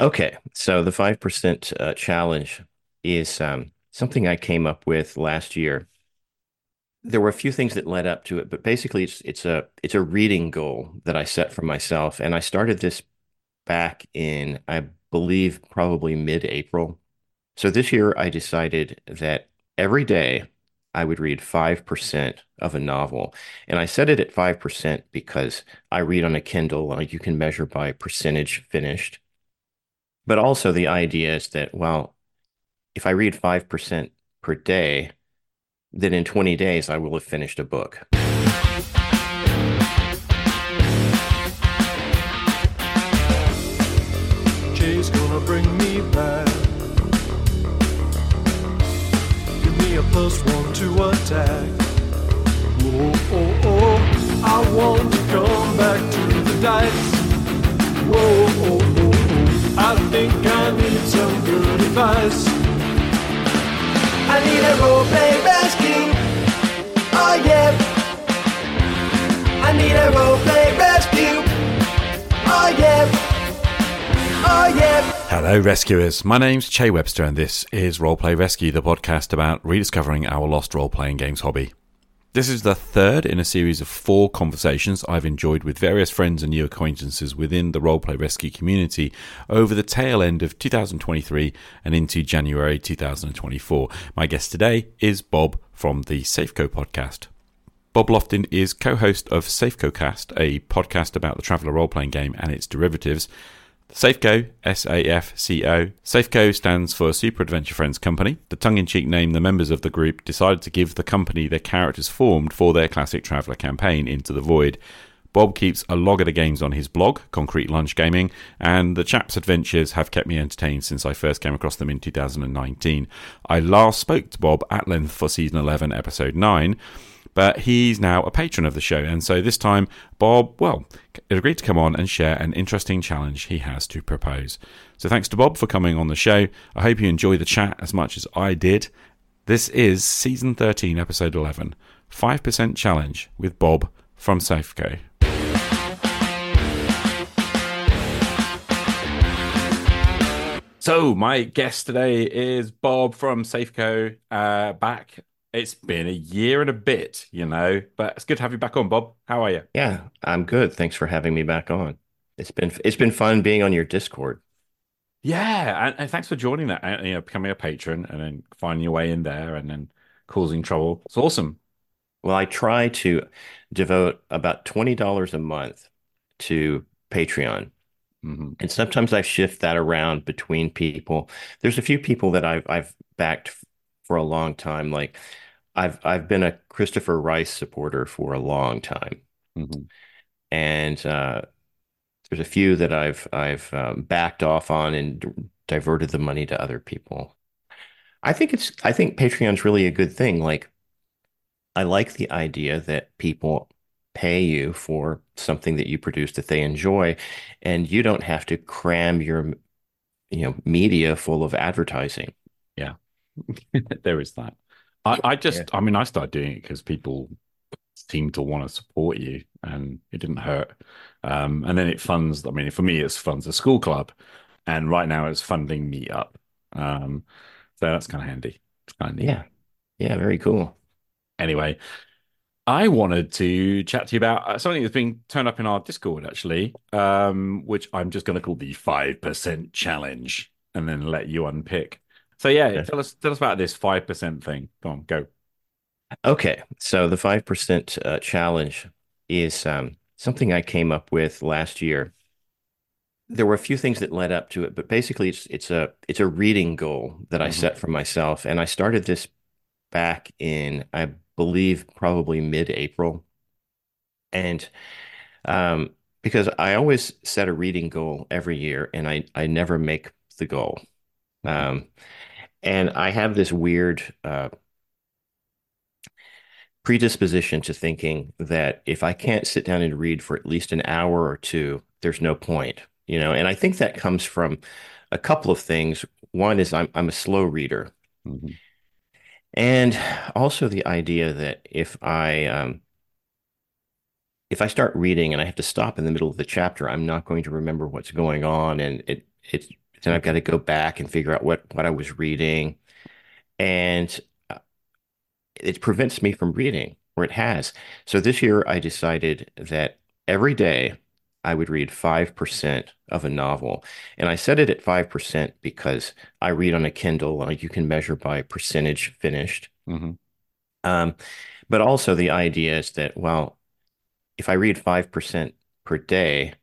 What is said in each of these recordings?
Okay, so the 5% uh, challenge is um, something I came up with last year. There were a few things that led up to it, but basically it's it's a it's a reading goal that I set for myself, and I started this back in, I believe, probably mid-April. So this year I decided that every day I would read 5% of a novel. And I set it at 5% because I read on a Kindle, like you can measure by percentage finished. But also the idea is that, well, if I read 5% per day, then in 20 days I will have finished a book. Jay's gonna bring me back. Give me a plus one to attack. Whoa, oh, oh, I want to come back to the dice. Whoa, oh, oh, Think I need some good advice. I need a role play rescue. Oh yeah. I need a role play rescue. Oh yeah. Oh yeah. Hello, rescuers. My name's Che Webster, and this is Roleplay Rescue, the podcast about rediscovering our lost role playing games hobby. This is the third in a series of four conversations I've enjoyed with various friends and new acquaintances within the Roleplay Rescue community over the tail end of 2023 and into January 2024. My guest today is Bob from the SAFCO podcast. Bob Loftin is co host of SAFCOcast, a podcast about the Traveller role playing game and its derivatives. SAFCO, S A F C O. SAFCO stands for Super Adventure Friends Company, the tongue in cheek name the members of the group decided to give the company their characters formed for their classic Traveller campaign, Into the Void. Bob keeps a log of the games on his blog, Concrete Lunch Gaming, and the chap's adventures have kept me entertained since I first came across them in 2019. I last spoke to Bob at length for season 11, episode 9 but he's now a patron of the show. And so this time, Bob, well, agreed to come on and share an interesting challenge he has to propose. So thanks to Bob for coming on the show. I hope you enjoy the chat as much as I did. This is season 13, episode 11 5% Challenge with Bob from SAFCO. So, my guest today is Bob from SAFCO, uh, back it's been a year and a bit, you know, but it's good to have you back on, Bob. How are you? Yeah, I'm good. Thanks for having me back on. It's been it's been fun being on your Discord. Yeah, and, and thanks for joining that. Uh, you know, becoming a patron and then finding your way in there and then causing trouble. It's awesome. Well, I try to devote about twenty dollars a month to Patreon. Mm-hmm. And sometimes I shift that around between people. There's a few people that I've I've backed for a long time, like I've I've been a Christopher Rice supporter for a long time, mm-hmm. and uh, there's a few that I've I've um, backed off on and diverted the money to other people. I think it's I think Patreon's really a good thing. Like I like the idea that people pay you for something that you produce that they enjoy, and you don't have to cram your you know media full of advertising. Yeah, there is that. I, I just, yeah. I mean, I started doing it because people seem to want to support you, and it didn't hurt. Um, and then it funds. I mean, for me, it's funds a school club, and right now it's funding me up. Um, so that's kind of handy. It's kind of neat. Yeah, yeah, very cool. Anyway, I wanted to chat to you about uh, something that's been turned up in our Discord, actually, um, which I'm just going to call the five percent challenge, and then let you unpick. So yeah, yeah, tell us tell us about this five percent thing. Go on, go. Okay, so the five percent uh, challenge is um, something I came up with last year. There were a few things that led up to it, but basically, it's it's a it's a reading goal that I mm-hmm. set for myself, and I started this back in I believe probably mid-April, and um, because I always set a reading goal every year, and I I never make the goal. Um, and I have this weird uh, predisposition to thinking that if I can't sit down and read for at least an hour or two, there's no point, you know. And I think that comes from a couple of things. One is I'm I'm a slow reader, mm-hmm. and also the idea that if I um, if I start reading and I have to stop in the middle of the chapter, I'm not going to remember what's going on, and it it's then I've got to go back and figure out what what I was reading, and uh, it prevents me from reading, or it has. So this year I decided that every day I would read 5% of a novel. And I set it at 5% because I read on a Kindle, like you can measure by percentage finished. hmm Um, but also the idea is that, well, if I read 5% per day,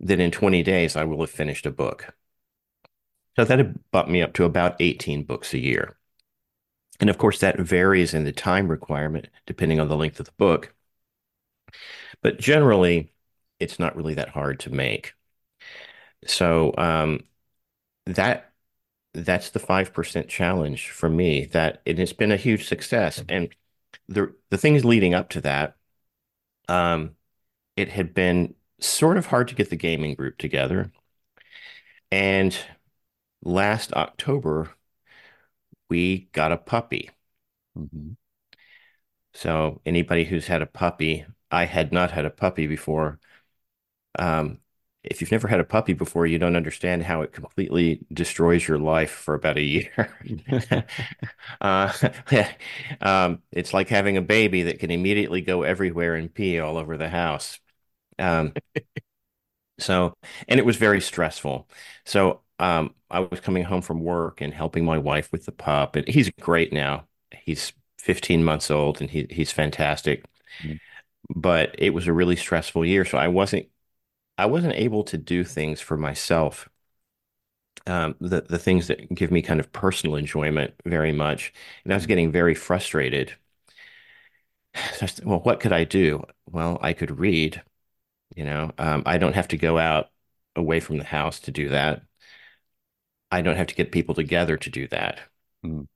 then in 20 days I will have finished a book. So that had bumped me up to about 18 books a year. And of course, that varies in the time requirement depending on the length of the book. But generally, it's not really that hard to make. So um, that that's the 5% challenge for me that it has been a huge success. And the the things leading up to that, um, it had been sort of hard to get the gaming group together. And last October, we got a puppy. hmm So anybody who's had a puppy, I had not had a puppy before. Um, if you've never had a puppy before, you don't understand how it completely destroys your life for about a year. Uh, um, it's like having a baby that can immediately go everywhere and pee all over the house. Um, so, and it was very stressful. So, um, I was coming home from work and helping my wife with the pup, and he's great now. He's 15 months old and he he's fantastic. Mm. But it was a really stressful year, so I wasn't I wasn't able to do things for myself, um, the the things that give me kind of personal enjoyment very much. And I was getting very frustrated. So I said, well, what could I do? Well, I could read, you know. Um, I don't have to go out away from the house to do that. I don't have to get people together to do that. Mm.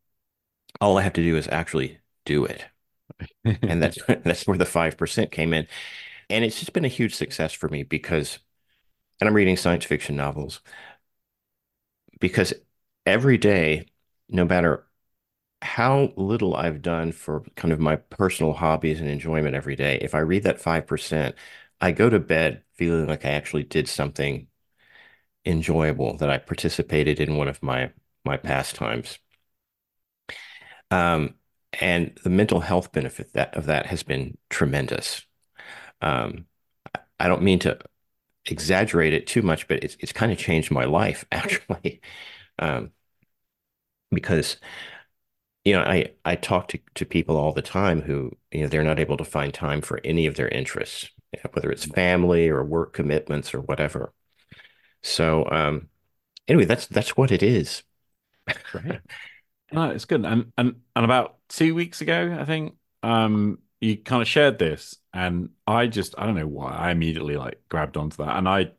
All I have to do is actually do it. And that's that's where the 5% came in. And it's just been a huge success for me because, and I'm reading science fiction novels because every day, no matter how little I've done for kind of my personal hobbies and enjoyment every day, if I read that 5%, I go to bed feeling like I actually did something enjoyable, that I participated in one of my my pastimes. Um, and the mental health benefit that of that has been tremendous. Um, I don't mean to exaggerate it too much, but it's it's kind of changed my life actually. Um, because you know, I I talk to to people all the time who, you know, they're not able to find time for any of their interests, whether it's family or work commitments or whatever. So, um, anyway, that's that's what it is. Great. No, it's good. And and and about two weeks ago, I think, um, you kind of shared this, and I just I don't know why I immediately like grabbed onto that, and I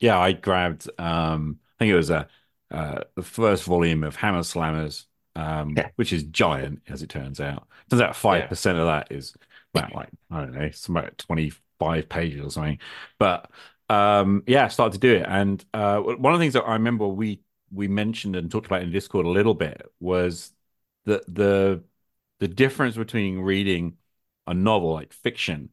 yeah I grabbed um I think it was a uh, the first volume of Hammer's Slammers, um, Yeah, which is giant as it turns out. Turns out five yeah, percent of that is about like I don't know, it's about twenty five pages or something. But um, yeah, I started to do it, and uh, one of the things that I remember we we mentioned and talked about in Discord a little bit was the the the difference between reading a novel like fiction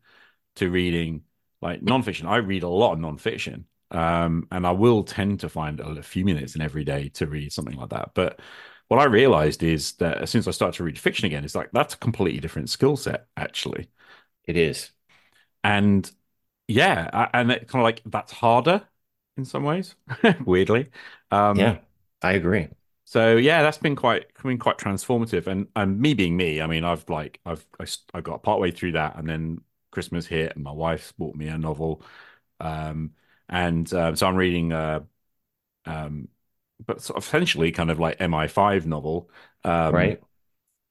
to reading like nonfiction. I read a lot of nonfiction, um, and I will tend to find a few minutes in every day to read something like that. But what I realized is that as soon as I started to read fiction again, it's like that's a completely different skill set actually. it is. And yeah, and it kind of like that's harder in some ways, weirdly. Um, Yeah, I agree. so yeah, that's been quite been quite transformative. And and me being me, I mean, I've like I've I, I got partway through that, and then Christmas hit, and my wife bought me a novel, um, and uh, so I'm reading uh, um, but sort of essentially kind of like MI5 novel, um, Right?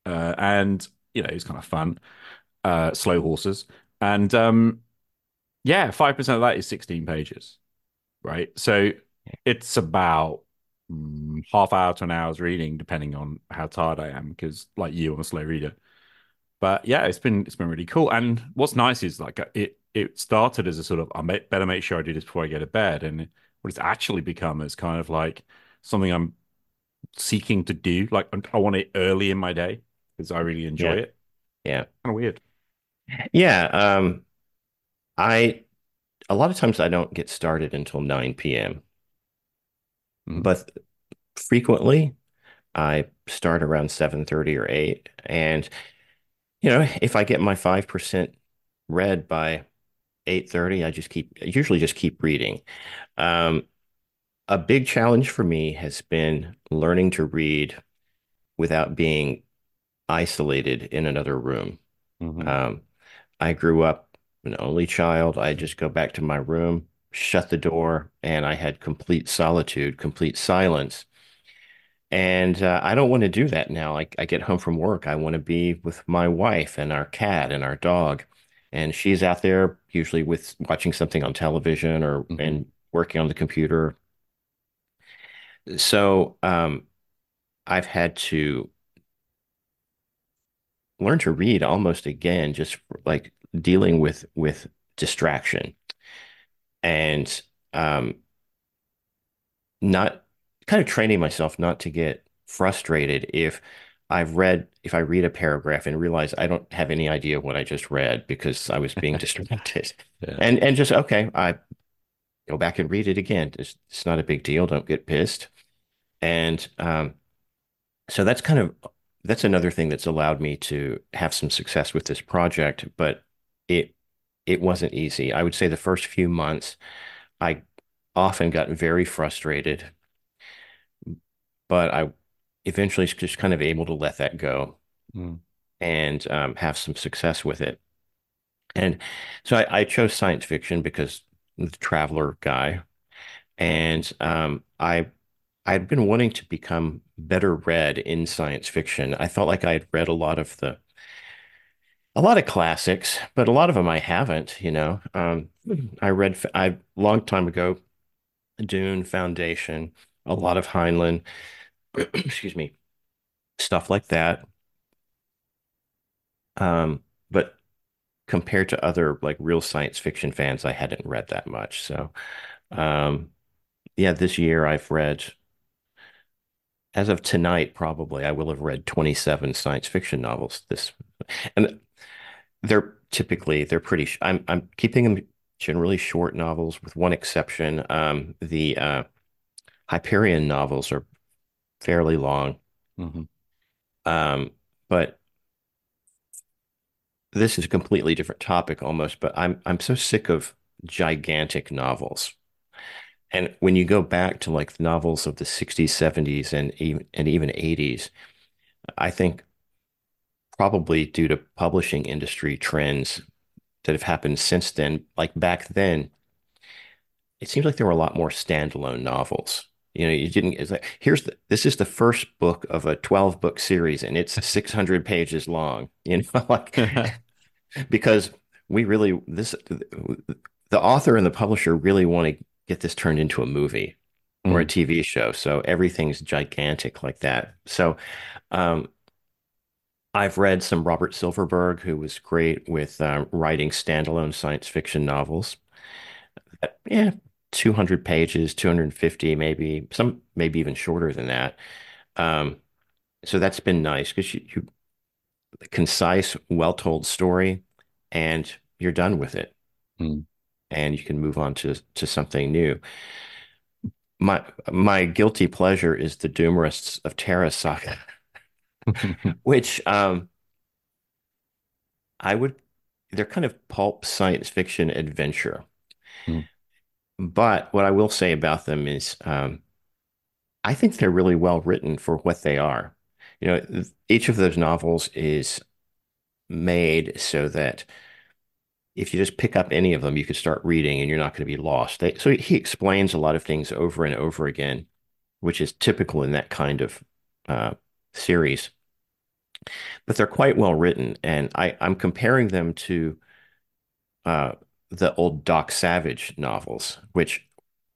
uh, and you know it's kind of fun, uh, slow horses, and um, yeah, five percent of that is 16 pages, right? So it's about mm, half hour to an hour's reading, depending on how tired I am, because like you, I'm a slow reader. But yeah, it's been it's been really cool. And what's nice is like uh, it it started as a sort of I better make sure I do this before I go to bed, and what it's actually become is kind of like something I'm seeking to do. Like I want it early in my day because I really enjoy Yeah, it. yeah, Kind of weird. yeah. Um, I a lot of times I don't get started until 9 p.m. Mhm. but frequently I start around 7:30 or 8 and you know, if I get my 5% read by 8:30, I just keep usually just keep reading. Um, a big challenge for me has been learning to read without being isolated in another room. Mhm. Um, I grew up an only child. I just go back to my room, shut the door, and I had complete solitude, complete silence. And uh, I don't want to do that now. I, I get home from work. I want to be with my wife and our cat and our dog. And she's out there usually with watching something on television or Mhm. and working on the computer. So um, I've had to learn to read almost again, just like dealing with with distraction and um, not kind of training myself not to get frustrated if I've read if I read a paragraph and realize I don't have any idea what I just read because I was being distracted. Yeah. And and just okay, I go back and read it again. It's it's not a big deal. Don't get pissed. And um, so that's kind of that's another thing that's allowed me to have some success with this project, but it it wasn't easy. I would say the first few months I often got very frustrated, but I eventually just kind of able to let that go Mm. and um, have some success with it. And so I, I chose science fiction because I'm the Traveller guy, and um, I I'd been wanting to become better read in science fiction. I felt like I had read a lot of the a lot of classics, but a lot of them I haven't, you know. Um, I read I long time ago Dune, Foundation, a lot of Heinlein, excuse me, stuff like that. Um, but compared to other like real science fiction fans, I hadn't read that much. So, um, yeah, this year I've read, as of tonight, probably I will have read 27 science fiction novels. This, and they're typically they're pretty. Sh I'm I'm keeping them generally short novels, with one exception. Um, the uh, Hyperion novels are fairly long. Mhm. Um, but this is a completely different topic almost, but I'm I'm so sick of gigantic novels. And when you go back to like the novels of the 60s, 70s, and even and even 80s, I think probably due to publishing industry trends that have happened since then, like back then, it seems like there were a lot more standalone novels. You know, you didn't, it's like, here's the, this is the first book of a 12 book series and it's 600 pages long, you know, like, because we really, this, the author and the publisher really want to get this turned into a movie or a Mm. TV show. So everything's gigantic like that. So, um, I've read some Robert Silverberg, who was great with uh, writing standalone science fiction novels. Uh, Yeah, 200 pages, 250 maybe, some maybe even shorter than that. Um, so that's been nice because you, you concise, well-told story, and you're done with it, Mm. and you can move on to to something new. My my guilty pleasure is the Dumarest of Terra saga, which um, I would they're kind of pulp science fiction adventure. Mm. But what I will say about them is um, I think they're really well written for what they are. You know, each of those novels is made so that if you just pick up any of them, you could start reading and you're not going to be lost. They, so he explains a lot of things over and over again, which is typical in that kind of uh, series. But they're quite well written, and I, I'm comparing them to uh, the old Doc Savage novels, which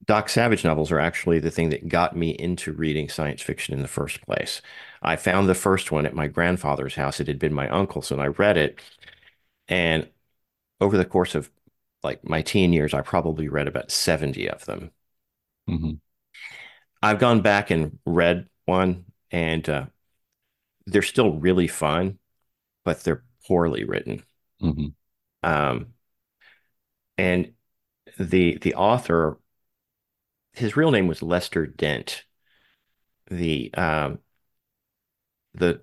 Doc Savage novels are actually the thing that got me into reading science fiction in the first place. I found the first one at my grandfather's house. It had been my uncle's, and I read it. And over the course of like my teen years, I probably read about 70 of them. Mhm. I've gone back and read one, and uh, they're still really fun, but they're poorly written. Mhm. Um, and the the author, his real name was Lester Dent, the um, the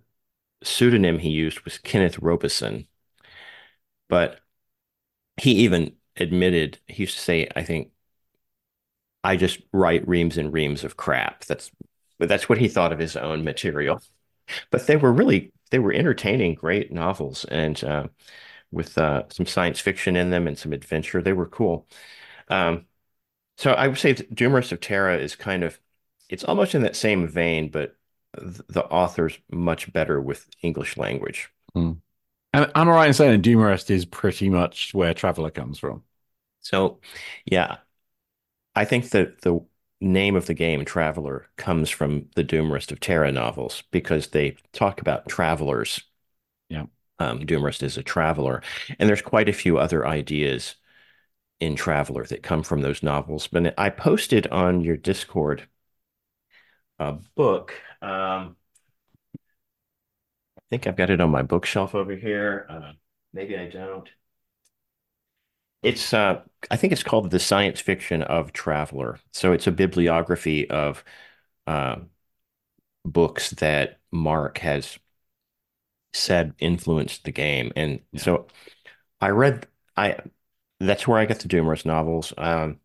pseudonym he used was Kenneth Robeson, but he even admitted he used to say, "I think I just write reams and reams of crap." That's but that's what he thought of his own material. But they were really they were entertaining, great novels, and uh, with uh, some science fiction in them and some adventure. They were cool. Um, so I would say Dumarest of Terra is kind of it's almost in that same vein, but the author's much better with English language. Mm. And am I right in saying Dumarest is pretty much where Traveller comes from? So, yeah, I think that the name of the game, Traveller, comes from the Dumarest of Terra novels because they talk about travelers. Yeah. Um, Dumarest is a traveler. And there's quite a few other ideas in Traveller that come from those novels. But I posted on your Discord a book. Um, I think I've got it on my bookshelf over here. Uh, maybe I don't. It's uh, I think it's called The Science Fiction of Traveller. So it's a bibliography of uh, books that Marc has said influenced the game. And yeah. so I read I that's where I got the Dumarest novels. Um,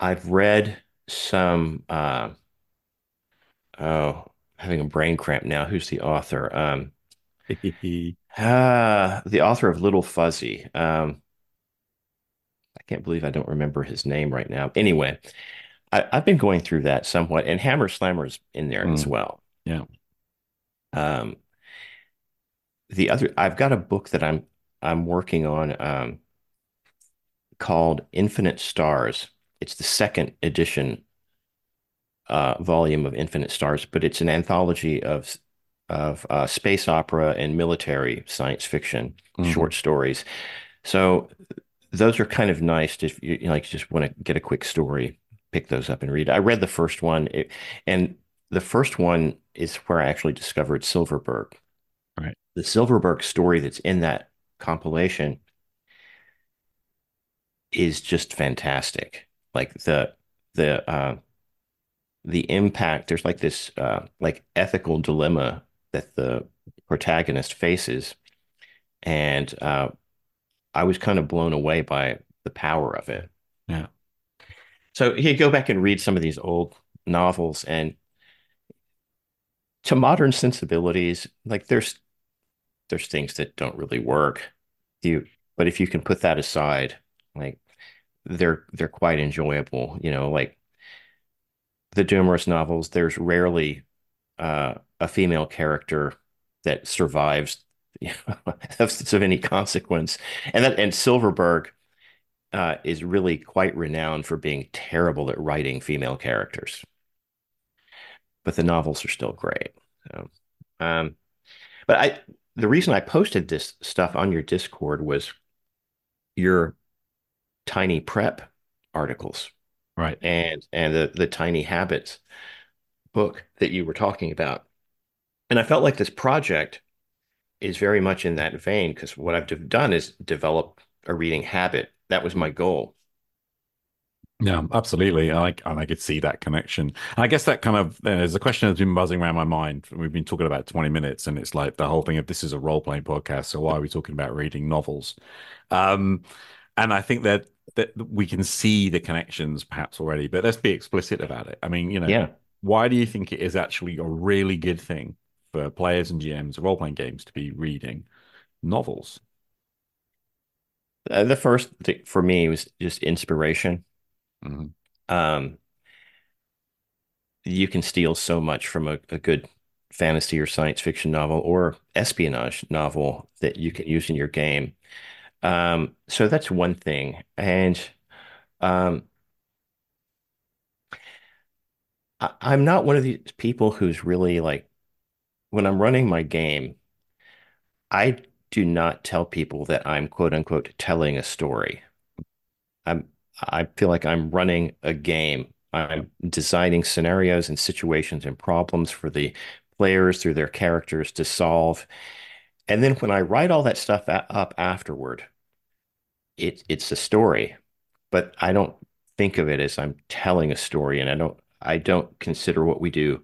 I've read some uh, oh, having a brain cramp now. Who's the author? Um, uh, the author of Little Fuzzy. Um, can't believe I don't remember his name right now. Anyway, I, have been going through that somewhat, and Hammer's Slammers in there mm. as well. Yeah. Um, the other, I've got a book that I'm I'm working on um, called Infinite Stars. It's the second edition uh, volume of Infinite Stars, but it's an anthology of of uh, space opera and military science fiction mm-hmm. short stories. So those are kind of nice if you, you know, like just want to get a quick story, pick those up and read. I read the first one, it, and the first one is where I actually discovered Silverberg. Right. The Silverberg story that's in that compilation is just fantastic. Like the the uh, the impact. There's like this uh, like ethical dilemma that the protagonist faces, and uh, I was kind of blown away by the power of it. Yeah. So you go back and read some of these old novels, and to modern sensibilities, like there's there's things that don't really work. You, but if you can put that aside, like they're they're quite enjoyable. You know, like the Dumarest novels, there's rarely uh, a female character that survives you know, of, any consequence, and that and Silverberg uh, is really quite renowned for being terrible at writing female characters, but the novels are still great. So, um, but I the reason I posted this stuff on your Discord was your tiny prep articles. Right. And and the the tiny habits book that you were talking about. And I felt like this project is very much in that vein because what I've done is develop a reading habit. That was my goal. Yeah, absolutely. I and I could see that connection. I guess that kind of there's a question that's been buzzing around my mind. We've been talking about 20 minutes, and it's like the whole thing of this is a role playing podcast. So why are we talking about reading novels? Um, and I think that that we can see the connections perhaps already, but let's be explicit about it. I mean, you know, yeah. why do you think it is actually a really good thing for players and GMs of role playing games to be reading novels? Uh, the first thing for me was just inspiration. Mm-hmm. Um, you can steal so much from a, a good fantasy or science fiction novel or espionage novel that you can use in your game. Um, so that's one thing. And um, I, I'm not one of these people who's really like, when I'm running my game, I do not tell people that I'm quote unquote telling a story. I'm I feel like I'm running a game. I'm designing scenarios and situations and problems for the players through their characters to solve. And then when I write all that stuff up afterward, it it's a story, but I don't think of it as I'm telling a story, and I don't I don't consider what we do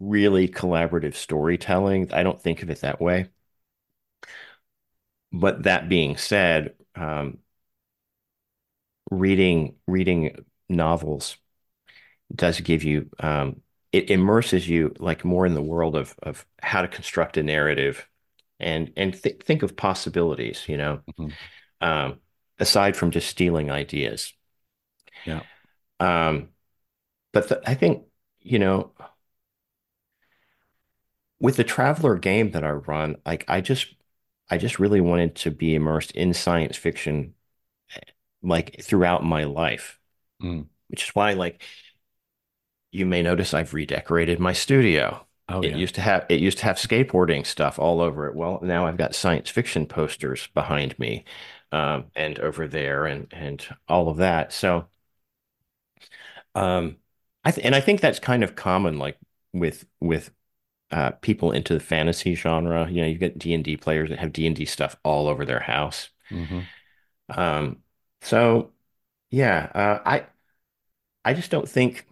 really collaborative storytelling. I don't think of it that way. But that being said, um, reading reading novels does give you um, it immerses you like more in the world of of how to construct a narrative and and th think of possibilities, you know, Mhm. um, aside from just stealing ideas. Yeah. Um, but the, I think, you know, with the Traveller game that I run, like I just I just really wanted to be immersed in science fiction like throughout my life, Mm. which is why like you may notice I've redecorated my studio. Oh It yeah. used to have it used to have skateboarding stuff all over it. Well, now I've got science fiction posters behind me, um, and over there, and and all of that. So, um, I th and I think that's kind of common, like with with uh, people into the fantasy genre. You know, you get D and D players that have D and D stuff all over their house. hmm Um, so yeah, uh, I I just don't think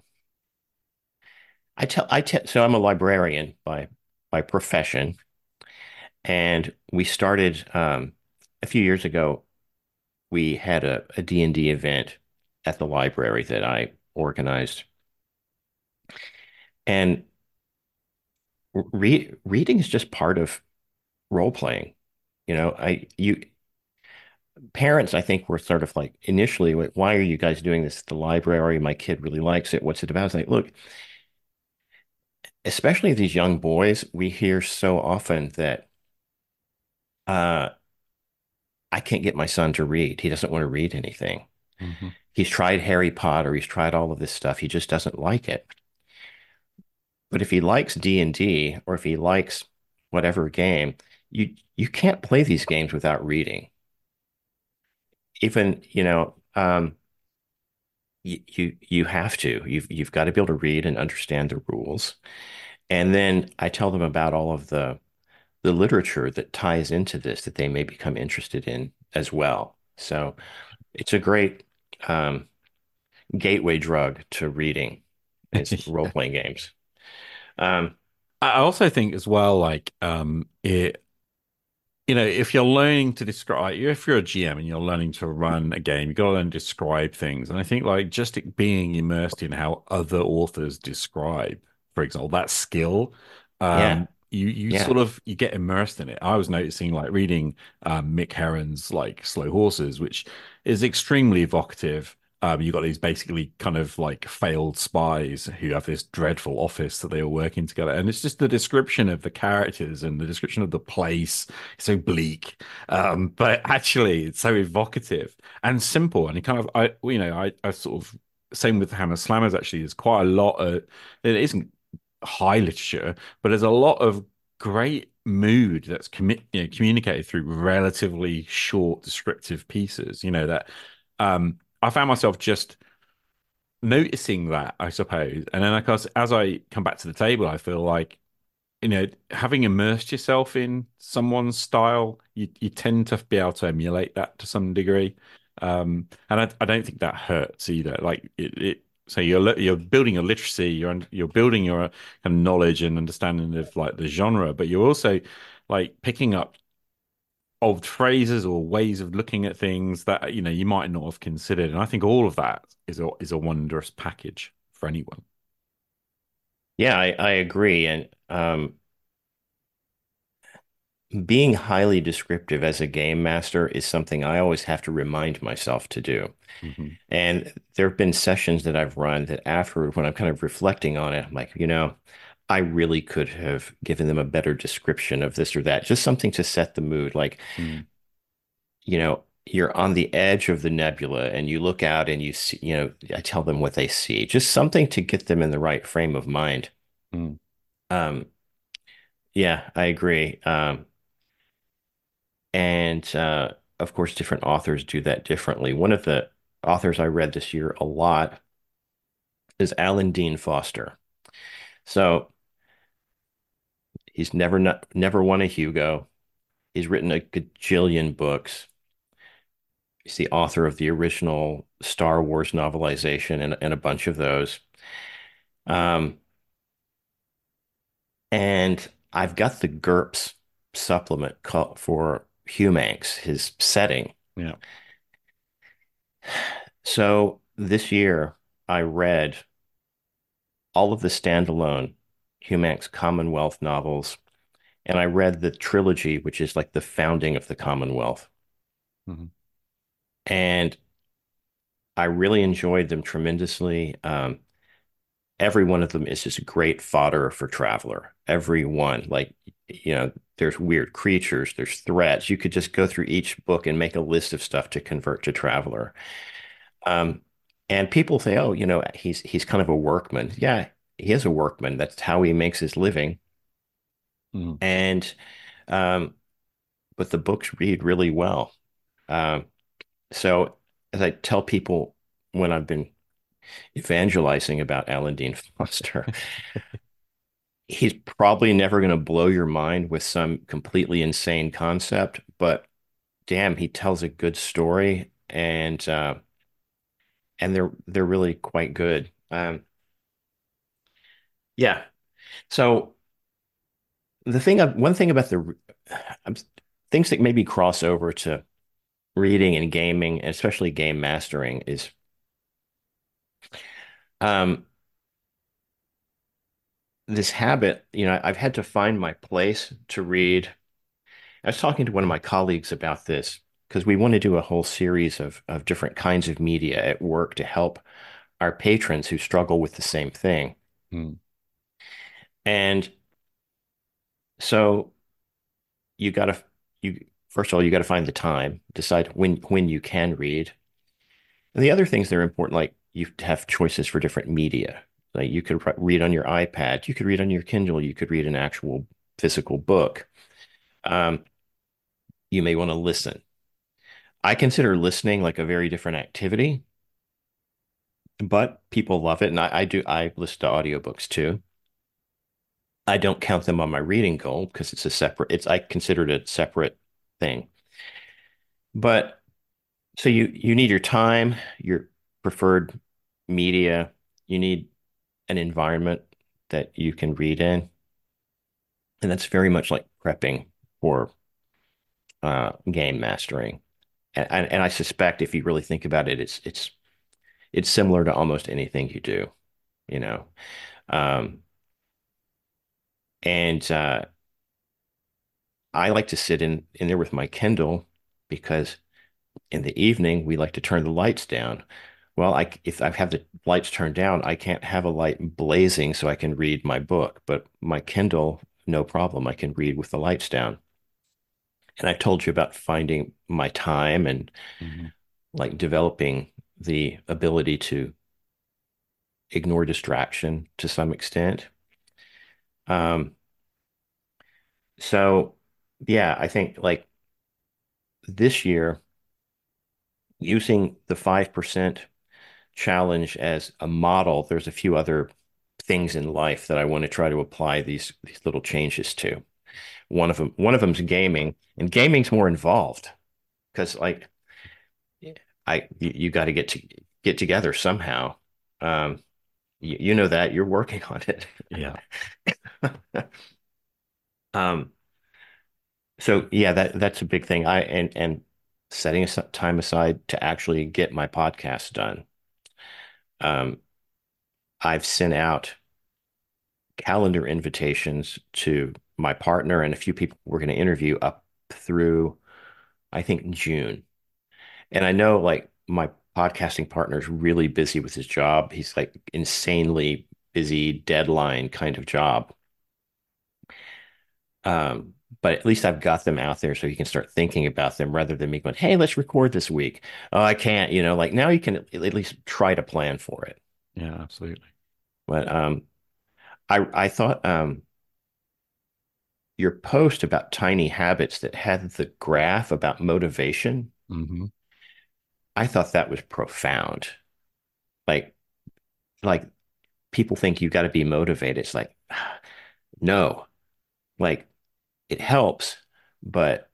I tell I tell so I'm a librarian by by profession. And we started um, a few years ago, we had a, a D&D event at the library that I organized. And re reading is just part of role playing. You know, I you parents, I think, were sort of like initially, why are you guys doing this at the library? My kid really likes it. What's it about? It's like, look, especially these young boys, we hear so often that uh, I can't get my son to read. He doesn't want to read anything. hmm He's tried Harry Potter, he's tried all of this stuff. He just doesn't like it. But if he likes D&D or if he likes whatever game, you you can't play these games without reading. Even, you know, um, you, you you have to. You've you've got to be able to read and understand the rules. And then I tell them about all of the the literature that ties into this that they may become interested in as well. So it's a great um, gateway drug to reading is role-playing games. Um, I also think as well, like um, it you know, if you're learning to describe, if you're a GM and you're learning to run a game, you got to learn to describe things. And I think like just being immersed in how other authors describe, for example, that skill, yeah, um, you you yeah, sort of you get immersed in it. I was noticing like reading um, Mick Herron's like Slow Horses, which is extremely evocative. Um, you got these basically kind of like failed spies who have this dreadful office that they are working together, and it's just the description of the characters and the description of the place is so bleak. Um, but actually, it's so evocative and simple. And it kind of, I, you know, I, I sort of, same with the Hammer's Slammers, actually, there's quite a lot of, it isn't high literature, but there's a lot of great mood that's commi you know, communicated through relatively short descriptive pieces, you know, that, um, I found myself just noticing that, I suppose. And then, of course, as I come back to the table, I feel like you know, having immersed yourself in someone's style, you you tend to be able to emulate that to some degree. Um, and I, I don't think that hurts either. Like it, it so you're you're building your literacy, you're you're building your kind of knowledge and understanding of like the genre, but you're also like picking up old phrases or ways of looking at things that you know you might not have considered. And I think all of that is a is a wondrous package for anyone. yeah. I, I agree. And um, being highly descriptive as a game master is something I always have to remind myself to do. hmm And there have been sessions that I've run that afterward, when I'm kind of reflecting on it, I'm like, you know, I really could have given them a better description of this or that, just something to set the mood. Like, mm you know, you're on the edge of the nebula and you look out and you see, you know, I tell them what they see, just something to get them in the right frame of mind. mm. Um, yeah, I agree. Um, and uh, of course, different authors do that differently. One of the authors I read this year a lot is Alan Dean Foster. So he's never not, never won a Hugo. He's written a gajillion books. He's the author of the original Star Wars novelization and, and a bunch of those. Um, And I've got the GURPS supplement for Humanx, his setting. Yeah. So this year I read all of the standalone Humanx Commonwealth novels, and I read the trilogy, which is like the founding of the Commonwealth. Mhm. And I really enjoyed them tremendously. Um, every one of them is just great fodder for Traveller. Every one, like, you know, there's weird creatures, there's threats. You could just go through each book and make a list of stuff to convert to Traveller. Um, and people say, oh, you know, he's he's kind of a workman. Yeah, he is a workman. That's how he makes his living. Mhm. And um, but the books read really well. Um, so as I tell people when I've been evangelizing about Alan Dean Foster, he's probably never going to blow your mind with some completely insane concept, but damn, he tells a good story and uh, and they're they're really quite good. Um, yeah. So the thing, one thing about the things that maybe cross over to reading and gaming, and especially game mastering, is um, this habit. You know, I've had to find my place to read. I was talking to one of my colleagues about this because we want to do a whole series of of different kinds of media at work to help our patrons who struggle with the same thing. Mm. And so you got to you first of all you got to find the time, decide when when you can read. And the other things that are important, like you have choices for different media. Like you could read on your iPad, you could read on your Kindle, you could read an actual physical book. Um, you may want to listen. I consider listening like a very different activity, but people love it. And I, I do, I listen to audiobooks too. I don't count them on my reading goal because it's a separate, it's, I consider it a separate thing. But so you, you need your time, your preferred media, you need an environment that you can read in. And that's very much like prepping for uh, game mastering. And, and, and I suspect if you really think about it, it's it's it's similar to almost anything you do, you know. Um, and uh, I like to sit in in there with my Kindle because in the evening we like to turn the lights down. Well, I if I have the lights turned down, I can't have a light blazing so I can read my book. But my Kindle, no problem. I can read with the lights down. And I told you about finding my time and Mm-hmm. like developing the ability to ignore distraction to some extent. Um, so yeah, I think like this year, using the 5% challenge as a model, there's a few other things in life that I want to try to apply these these little changes to. One of them, one of them's gaming, and gaming's more involved because like I you, you got to get to get together somehow. You, you know that you're working on it. Yeah. Um, so yeah, that that's a big thing. I and and setting a time aside to actually get my podcast done. Um, I've sent out calendar invitations to my partner and a few people we're going to interview up through, I think, June. And I know like my podcasting partner is really busy with his job. He's like insanely busy deadline kind of job. Um, but at least I've got them out there so you can start thinking about them rather than me going, hey, let's record this week. Oh, I can't, you know, like now you can at least try to plan for it. Yeah, absolutely. But um, I I thought um, your post about tiny habits that had the graph about motivation, Mm-hmm. I thought that was profound. Like, like people think you've got to be motivated. It's like, no, like it helps, but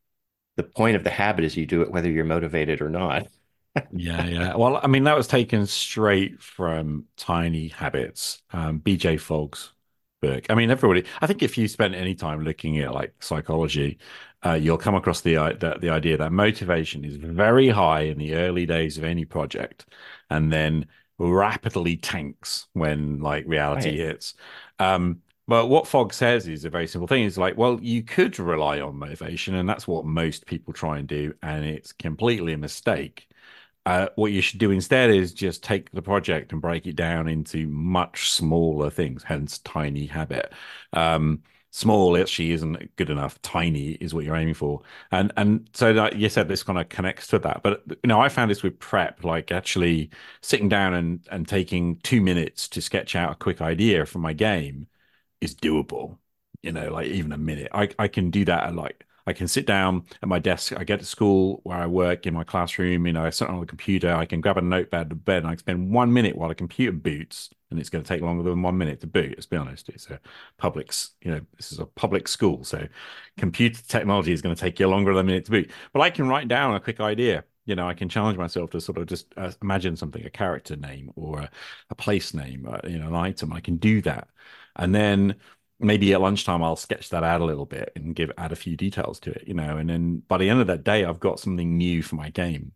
the point of the habit is you do it whether you're motivated or not. Yeah, yeah. Well, I mean, that was taken straight from Tiny Habits, um, BJ Fogg's book. I mean, everybody. I think if you spend any time looking at like psychology, uh, you'll come across the, the the idea that motivation is very high in the early days of any project, and then rapidly tanks when like reality Right. hits. Um, but what Fogg says is a very simple thing. It's like, well, you could rely on motivation, and that's what most people try and do, and it's completely a mistake. Uh, what you should do instead is just take the project and break it down into much smaller things, hence tiny habit. Um, small actually isn't good enough. Tiny is what you're aiming for. And and so like you said, this kind of connects to that. But you know, I found this with prep, like actually sitting down and and taking two minutes to sketch out a quick idea for my game is doable. You know, like even a minute. I, I can do that at like I can sit down at my desk. I get to school where I work in my classroom. You know, I sit on the computer. I can grab a notepad to bed and I can spend one minute while the computer boots, and it's going to take longer than one minute to boot. Let's be honest. It's a public, you know, this is a public school, so computer technology is going to take you longer than a minute to boot. But I can write down a quick idea. You know, I can challenge myself to sort of just uh, imagine something, a character name or a, a place name, uh, you know, an item. I can do that, and then maybe at lunchtime I'll sketch that out a little bit and give add a few details to it, you know, and then by the end of that day I've got something new for my game,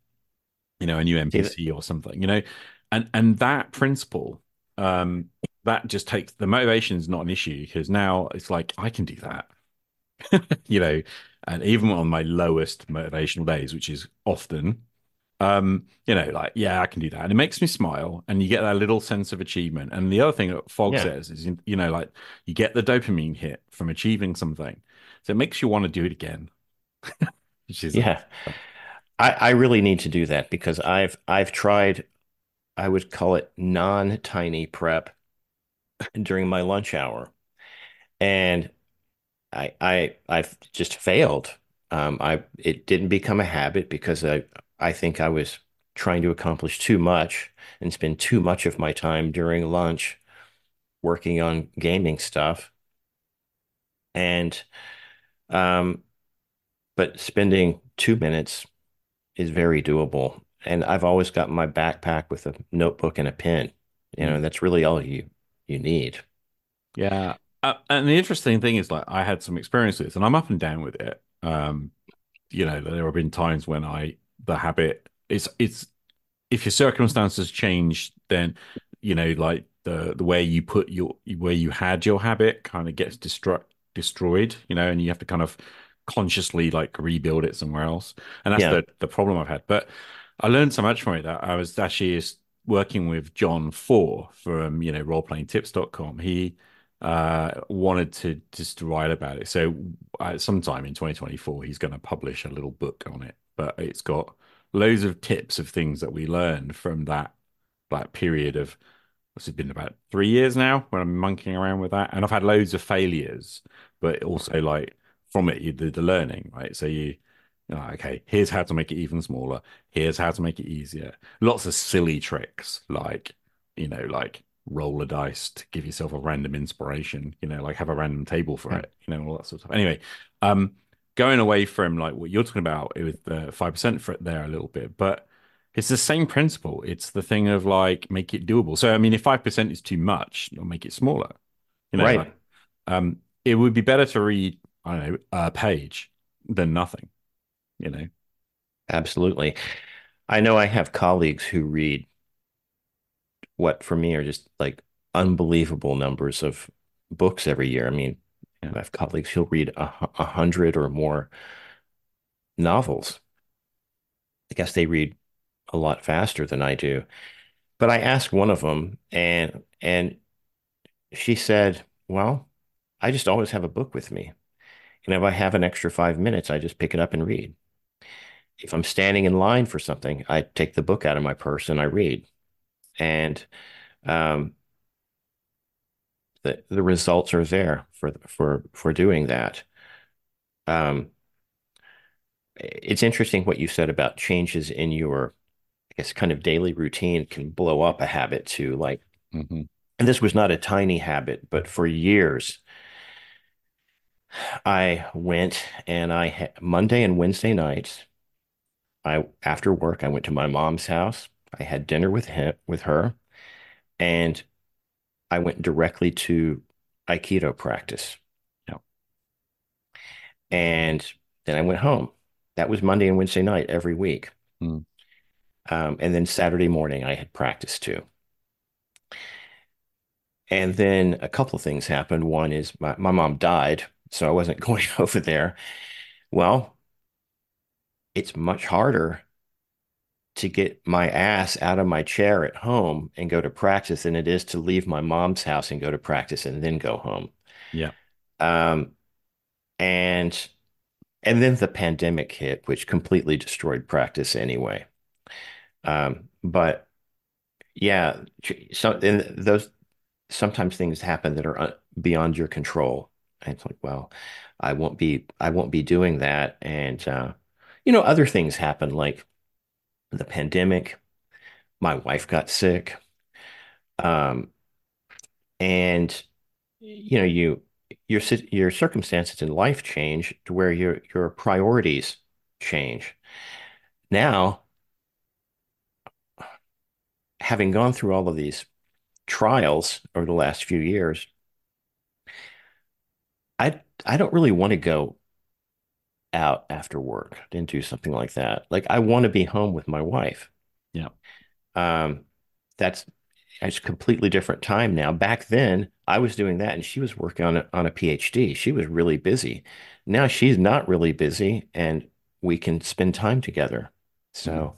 you know, a new NPC or something, you know, and and that principle, um, that just takes the motivation is not an issue because now it's like I can do that, you know, and even on my lowest motivational days, which is often um, you know, like, yeah, I can do that. And it makes me smile and you get that little sense of achievement. And the other thing that Fogg Yeah. says is, you know, like you get the dopamine hit from achieving something. So it makes you want to do it again, which is, Yeah. I, I really need to do that because I've I've tried, I would call it non-tiny prep during my lunch hour. And I I I've just failed. Um, I it didn't become a habit because I I think I was trying to accomplish too much and spend too much of my time during lunch working on gaming stuff. And um, but spending two minutes is very doable. And I've always got my backpack with a notebook and a pen. You know, that's really all you you need. yeah. Uh, and the interesting thing is like I had some experience with this and I'm up and down with it. Um, you know, there have been times when I, the habit it's, it's, if your circumstances change, then you know, like the the way you put your where you had your habit kind of gets destruct destroyed, you know, and you have to kind of consciously like rebuild it somewhere else. And that's Yeah. the the problem I've had. But I learned so much from it that I was actually working with Johnn Four from, you know, roleplayingtips.com. He uh wanted to just write about it. So uh, sometime in 2024 he's going to publish a little book on it, but it's got loads of tips of things that we learned from that that period of what's it been about three years now when I'm monkeying around with that, and I've had loads of failures, but also like from it you the, the learning, right? So you, know, okay, here's how to make it even smaller. Here's how to make it easier. Lots of silly tricks like you know like roll a dice to give yourself a random inspiration. You know, like have a random table for Yeah. it. You know, all that sort of stuff. Anyway, um, going away from like what you're talking about with the five percent for it there a little bit, but it's the same principle. It's the thing of like make it doable. So I mean, if five percent is too much, you'll make it smaller. You know, like, Right. um, it would be better to read, I don't know, a page than nothing. You know, Absolutely. I know I have colleagues who read what for me are just like unbelievable numbers of books every year. I mean, Yeah. I have colleagues who'll read a, a hundred or more novels. I guess they read a lot faster than I do. But I asked one of them, and and she said, "Well, I just always have a book with me, and if I have an extra five minutes, I just pick it up and read. If I'm standing in line for something, I take the book out of my purse and I read." And um, the the results are there for for for doing that. Um, it's interesting what you said about changes in your, I guess, kind of daily routine can blow up a habit too. Like, hmm and this was not a tiny habit, but for years, I went and I had Monday and Wednesday nights. I after work, I went to my mom's house. I had dinner with him with her, and I went directly to Aikido practice. Yeah. And then I went home. That was Monday and Wednesday night every week. Mm. Um, and then Saturday morning, I had practice too. And then a couple of things happened. One is my, my mom died, so I wasn't going over there. Well, it's much harder to get my ass out of my chair at home and go to practice than it is to leave my mom's house and go to practice and then go home. Yeah. Um, and and then the pandemic hit, which completely destroyed practice anyway. Um, but yeah, so and those sometimes things happen that are beyond your control. And it's like, well, I won't be I won't be doing that. And uh, you know, other things happen like the pandemic. My wife got sick. Um, and you know, you your your circumstances in life change to where your your priorities change. Now, having gone through all of these trials over the last few years, I I don't really want to go out after work and do something like that. Like I want to be home with my wife. Yeah. Um, that's it's a completely different time now. Back then, I was doing that, and she was working on a, on a PhD. She was really busy. Now she's not really busy, and we can spend time together. So,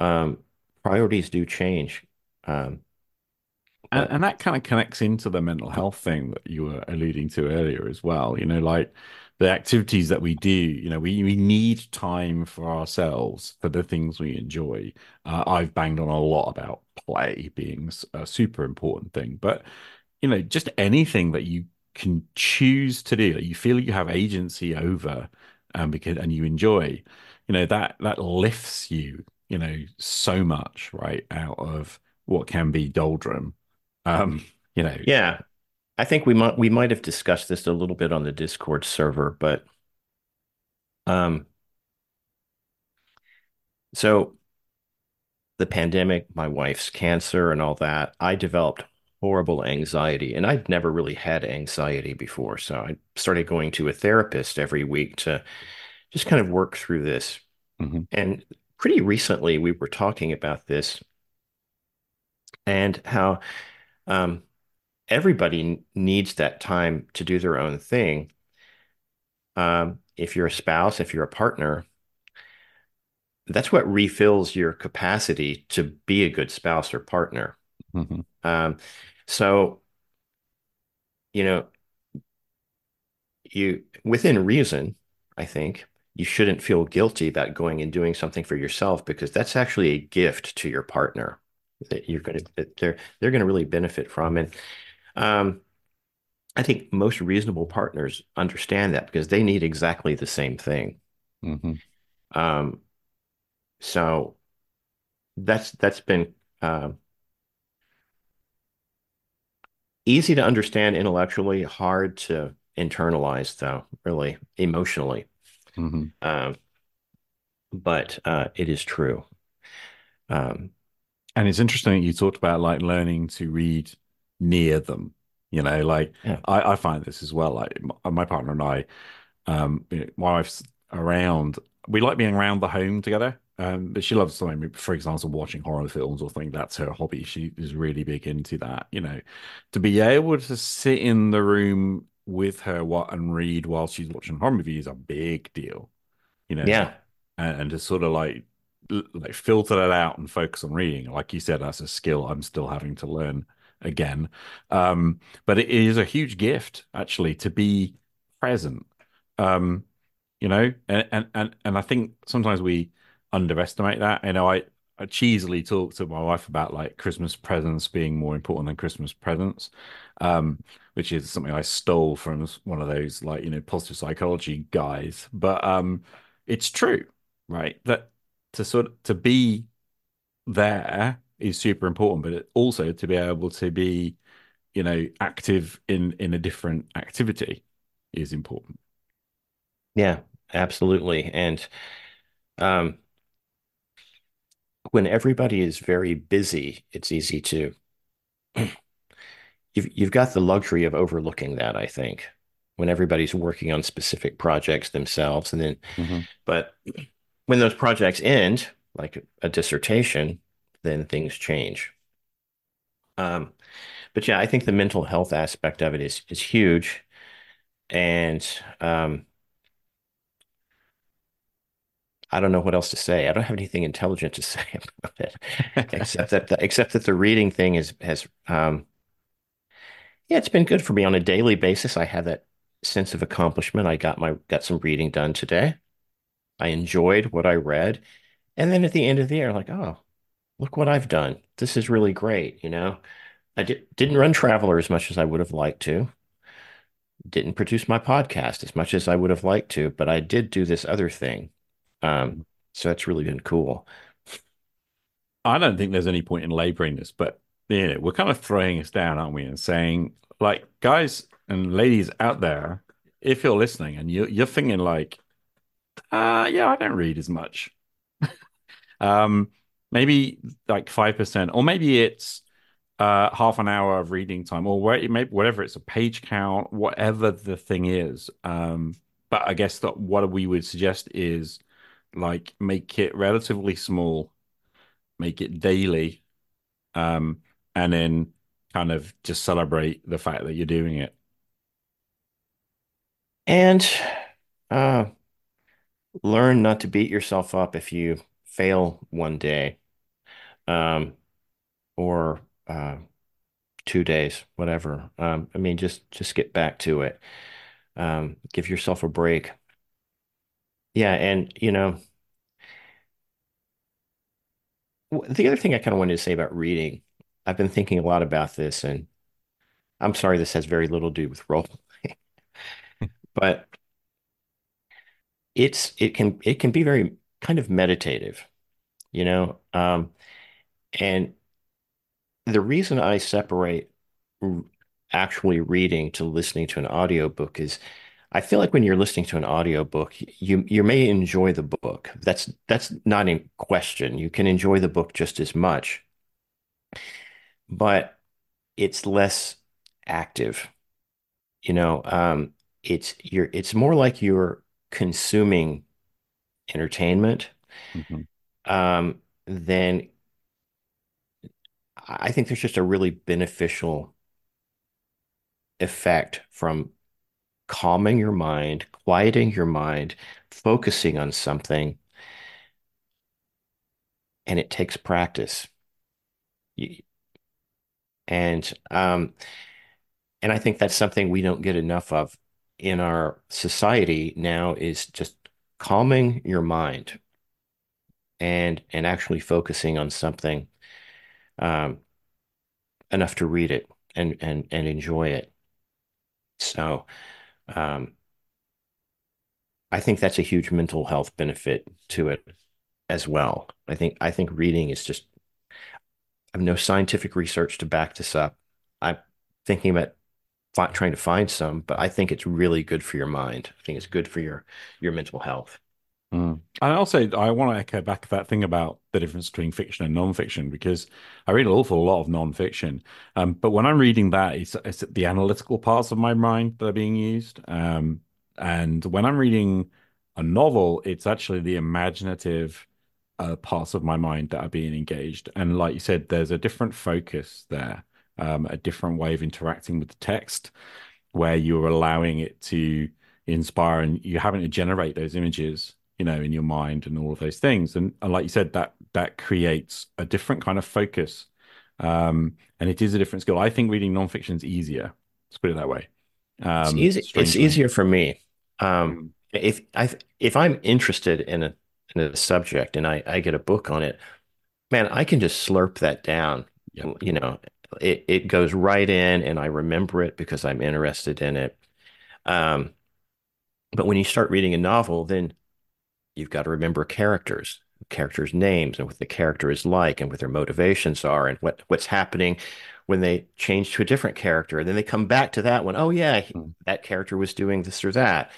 mm-hmm. um, priorities do change. Um, and, and that kind of connects into the mental health thing that you were alluding to earlier as well. You know, like the activities that we do, you know, we, we need time for ourselves for the things we enjoy. Uh, I've banged on a lot about play being a super important thing, but you know, just anything that you can choose to do that you feel you have agency over, um, because and you enjoy, you know, that that lifts you, you know, so much right out of what can be doldrum um, you know, yeah, I think we might we might have discussed this a little bit on the Discord server, but um, so the pandemic, my wife's cancer, and all that, I developed horrible anxiety, and I'd never really had anxiety before, so I started going to a therapist every week to just kind of work through this. Mm-hmm. And pretty recently, we were talking about this and how um, everybody needs that time to do their own thing. Um, if you're a spouse, if you're a partner, that's what refills your capacity to be a good spouse or partner. Mm-hmm. Um, so, you know, you within reason, I think you shouldn't feel guilty about going and doing something for yourself because that's actually a gift to your partner that you're going to that they're they're going to really benefit from and um, I think most reasonable partners understand that because they need exactly the same thing. Mm-hmm. Um, so that's that's been uh, easy to understand intellectually, hard to internalize though, really emotionally. Mm-hmm. Um, but uh, it is true. Um, and it's interesting that you talked about like learning to read near them. You know, like yeah. I, I find this as well. Like my, my partner and I, um, my wife's around. We like being around the home together. Um, but she loves something, for example, watching horror films or things. That's her hobby. She is really big into that. You know, to be able to sit in the room with her what and read while she's watching horror movies is a big deal. You know, yeah, and, and to sort of like like filter that out and focus on reading. Like you said, that's a skill I'm still having to learn again. Um, but it is a huge gift actually to be present. Um, you know, and, and and and I think sometimes we underestimate that. You know, I, I cheesily talk to my wife about like Christmas presence being more important than Christmas presents, um, which is something I stole from one of those like you know positive psychology guys. But um, it's true, right? That to sort of to be there is super important, but also to be able to be, you know, active in in a different activity is important. Yeah, absolutely. And um, when everybody is very busy, it's easy to you've you've got the luxury of overlooking that, I think, when everybody's working on specific projects themselves. And then, hmm but when those projects end, like a dissertation, then things change. Um, but yeah, I think the mental health aspect of it is is huge. And um, I don't know what else to say. I don't have anything intelligent to say about it, except that the, except that the reading thing is has um, yeah, it's been good for me on a daily basis. I have that sense of accomplishment. I got my got some reading done today. I enjoyed what I read, and then at the end of the year, like, oh, look what I've done. This is really great. You know, I di didn't run Traveller as much as I would have liked to. Didn't produce my podcast as much as I would have liked to, but I did do this other thing. Um, so that's really been cool. I don't think there's any point in laboring this, but you know, we're kind of throwing us down, aren't we? And saying, like, guys and ladies out there, if you're listening and you you're thinking like, uh, yeah, I don't read as much. Um, maybe like 5%, or maybe it's uh half an hour of reading time, or where maybe whatever it's a page count, whatever the thing is. Um, but I guess that what we would suggest is like make it relatively small, make it daily um, and then kind of just celebrate the fact that you're doing it. And uh, learn not to beat yourself up if you fail one day, um, or uh, two days, whatever. Um, I mean, just just get back to it. Um, give yourself a break. Yeah, and you know, the other thing I kind of wanted to say about reading, I've been thinking a lot about this, and I'm sorry this has very little to do with role, but it's it can it can be very kind of meditative, you know. Um, and the reason I separate r- actually reading to listening to an audiobook is I feel like when you're listening to an audiobook, you you may enjoy the book. That's that's not in question. You can enjoy the book just as much, but it's less active. You know, um, it's you're it's more like you're consuming entertainment. hmm Um, then I think there's just a really beneficial effect from calming your mind, quieting your mind, focusing on something, and it takes practice. And um, and I think that's something we don't get enough of in our society now is just calming your mind and and actually focusing on something um, enough to read it and and and enjoy it. So um, I think that's a huge mental health benefit to it as well. I think I think reading is just I have no scientific research to back this up. I'm thinking about fi trying to find some, but I think it's really good for your mind. I think it's good for your your mental health. Mm. And also, I want to echo back that thing about the difference between fiction and non-fiction because I read an awful lot of non-fiction. Um, but when I'm reading that, it's, it's the analytical parts of my mind that are being used. Um, and when I'm reading a novel, it's actually the imaginative uh, parts of my mind that are being engaged. And like you said, there's a different focus there, um, a different way of interacting with the text where you're allowing it to inspire and you're having to generate those images, you know, in your mind and all of those things. And, and like you said, that that creates a different kind of focus. Um, and it is a different skill. I think reading nonfiction is easier. Let's put it that way. It's Um, easy. It's easier for me. Um, Mm. if I if I'm interested in a in a subject and I I get a book on it, man, I can just slurp that down. Yep. You know, it it goes right in and I remember it because I'm interested in it. Um, but when you start reading a novel, then you've got to remember characters, characters' names, and what the character is like, and what their motivations are, and what what's happening when they change to a different character. And then they come back to that one. Oh yeah, he- Mm. that character was doing this or that.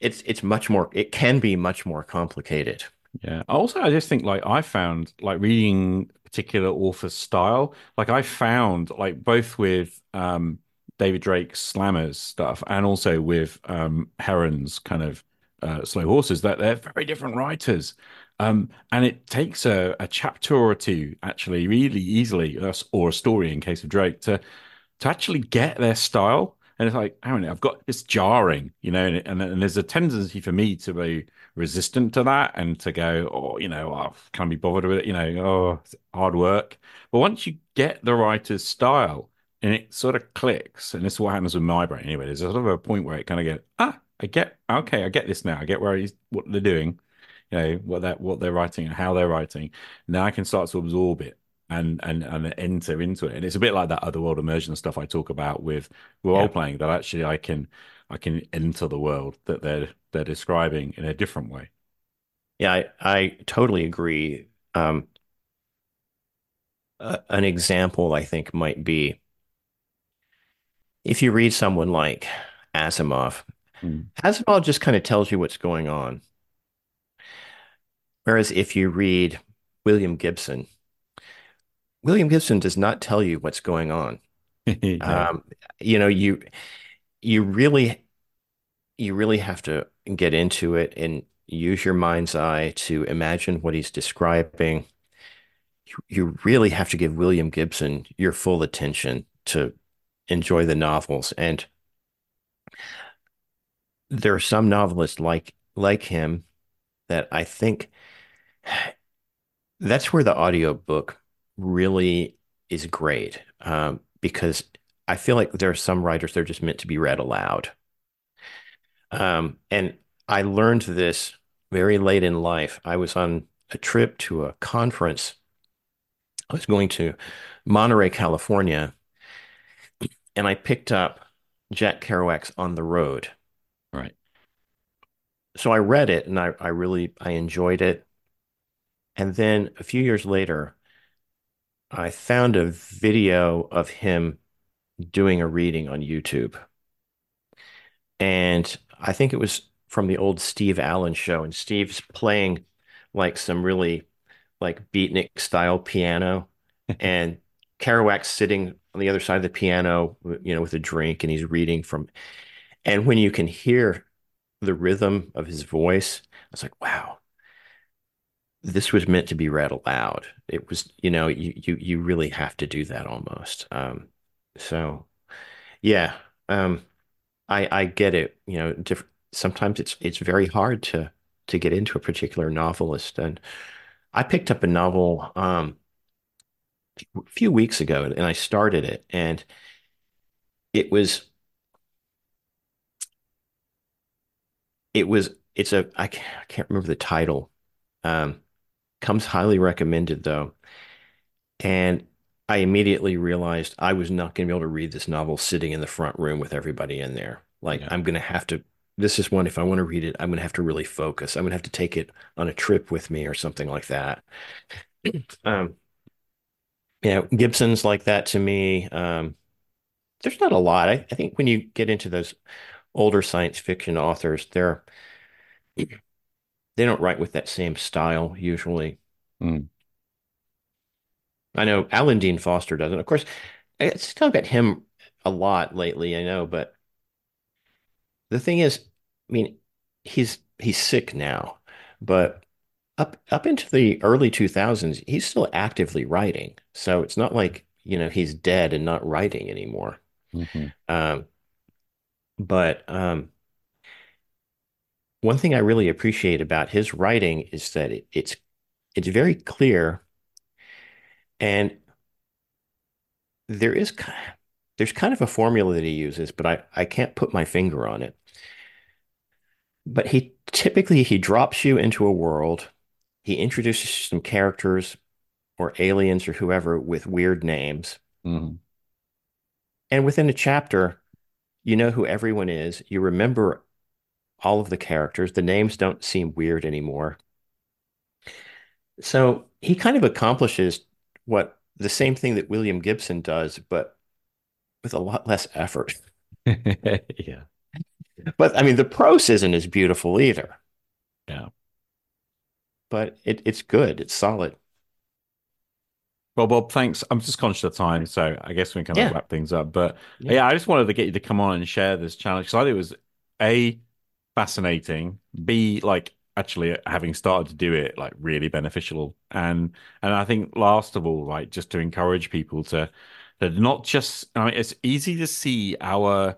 It's it's much more. It can be much more complicated. Yeah. Also, I just think like I found like reading particular author's style. Like I found, like both with um, David Drake's Slammers stuff and also with um, Herron's kind of uh, Slow Horses, that they're very different writers. Um, and it takes a, a, chapter or two, actually, really easily, or a story in case of Drake, to to actually get their style. And it's like, hang on, I've got it's jarring, you know, and, and, and, there's a tendency for me to be resistant to that and to go, oh, you know, oh, can't be bothered with it, you know, oh, hard work. But once you get the writer's style and it sort of clicks, and this is what happens with my brain anyway, there's sort of a point where it kind of goes, ah, I get, okay, I get this now. I get where he's, what they're doing, you know, what that, what they're writing and how they're writing. Now I can start to absorb it and and and enter into it. And it's a bit like that other world immersion stuff I talk about with role yeah. playing that actually I can I can enter the world that they're they're describing in a different way. Yeah, I, I totally agree. Um, uh, an example I think might be if you read someone like Asimov, mm. Asimov just kind of tells you what's going on. Whereas if you read William Gibson, William Gibson does not tell you what's going on. um, you know, you you really you really have to get into it and use your mind's eye to imagine what he's describing. You, you really have to give William Gibson your full attention to enjoy the novels. And there are some novelists like like him that I think that's where the audiobook really is great um, because I feel like there are some writers they're just meant to be read aloud. Um, and I learned this very late in life. I was on a trip to a conference. I was going to Monterey, California, and I picked up Jack Kerouac's On the Road. So I read it and I, I really I enjoyed it. And then a few years later, I found a video of him doing a reading on YouTube. And I think it was from the old Steve Allen show. And Steve's playing like some really like beatnik style piano. and Kerouac's sitting on the other side of the piano, you know, with a drink and he's reading from. And when you can hear the rhythm of his voice, I was like, wow, this was meant to be read aloud. It was, you know, you you you really have to do that almost. Um, so yeah, um, I I get it. You know, diff- sometimes it's it's very hard to to get into a particular novelist, and I picked up a novel um a few weeks ago, and I started it, and it was it was it's a I can't, I can't remember the title. Um, Comes highly recommended though. And I immediately realized I was not going to be able to read this novel sitting in the front room with everybody in there. Like yeah. I'm going to have to this is one if I want to read it, I'm going to have to really focus. I'm going to have to take it on a trip with me or something like that. um yeah, Gibson's like that to me. Um there's not a lot. I, I think when you get into those older science fiction authors, they're they don't write with that same style usually. Mm. I know Alan Dean Foster doesn't. Of course, it's talked about him a lot lately. I know, but the thing is, I mean, he's he's sick now, but up up into the early 2000s, he's still actively writing. So it's not like you know he's dead and not writing anymore. Mm-hmm. Um, but um, one thing I really appreciate about his writing is that it, it's it's very clear and there is there's kind of a formula that he uses but I, I can't put my finger on it but he typically he drops you into a world he introduces some characters or aliens or whoever with weird names mm-hmm. and within a chapter you know who everyone is you remember all of the characters. The names don't seem weird anymore. So he kind of accomplishes what the same thing that William Gibson does, but with a lot less effort. yeah. But I mean, the prose isn't as beautiful either. Yeah. But it, it's good. It's solid. Well, Bob, thanks. I'm just conscious of time, so I guess we can kind Yeah. of wrap things up. But Yeah. yeah, I just wanted to get you to come on and share this challenge because I think it was a fascinating, b like actually having started to do it like really beneficial, and and I think last of all, like just to encourage people to to not just. I mean, it's easy to see our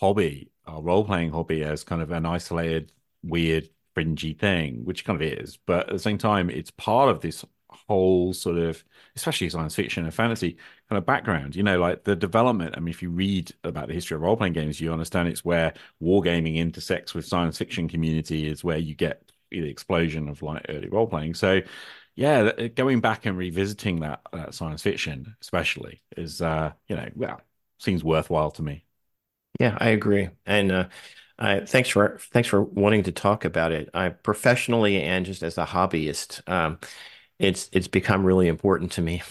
hobby, our role playing hobby, as kind of an isolated, weird, fringy thing, which kind of is. But at the same time, it's part of this whole sort of, especially science fiction and fantasy kind of background. You know, like the development. I mean, if you read about the history of role playing games, you understand it's where wargaming intersects with science fiction community, is where you get the explosion of like early role playing. So, yeah, going back and revisiting that, that science fiction, especially, is uh, you know, well, seems worthwhile to me. Yeah, I agree. And uh, thanks for thanks for wanting to talk about it. I professionally and just as a hobbyist, um, it's it's become really important to me.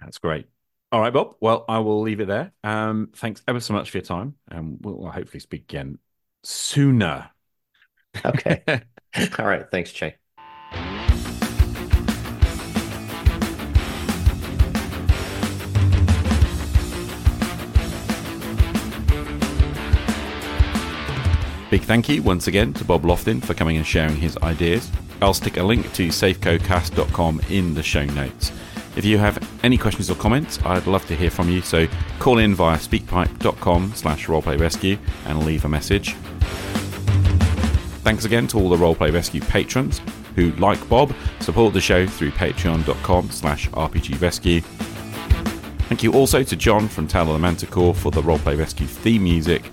That's great. All right, Bob. Well, I will leave it there. Um, thanks ever so much for your time, and we'll hopefully speak again sooner. Okay. All right. Thanks, Che. Big thank you once again to Bob Loftin for coming and sharing his ideas. I'll stick a link to safcocast.com in the show notes. If you have any questions or comments, I'd love to hear from you, so call in via speakpipe.com slash roleplayrescue and leave a message. Thanks again to all the Roleplay Rescue patrons who, like Bob, support the show through patreon.com slash rpgrescue. Thank you also to John from Tower of the Manticore for the Roleplay Rescue theme music.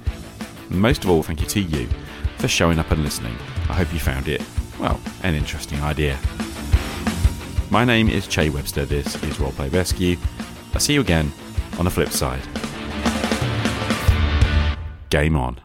And most of all, thank you to you for showing up and listening. I hope you found it, well, an interesting idea. My name is Che Webster. This is Roleplay Rescue. I'll see you again on the flip side. Game on.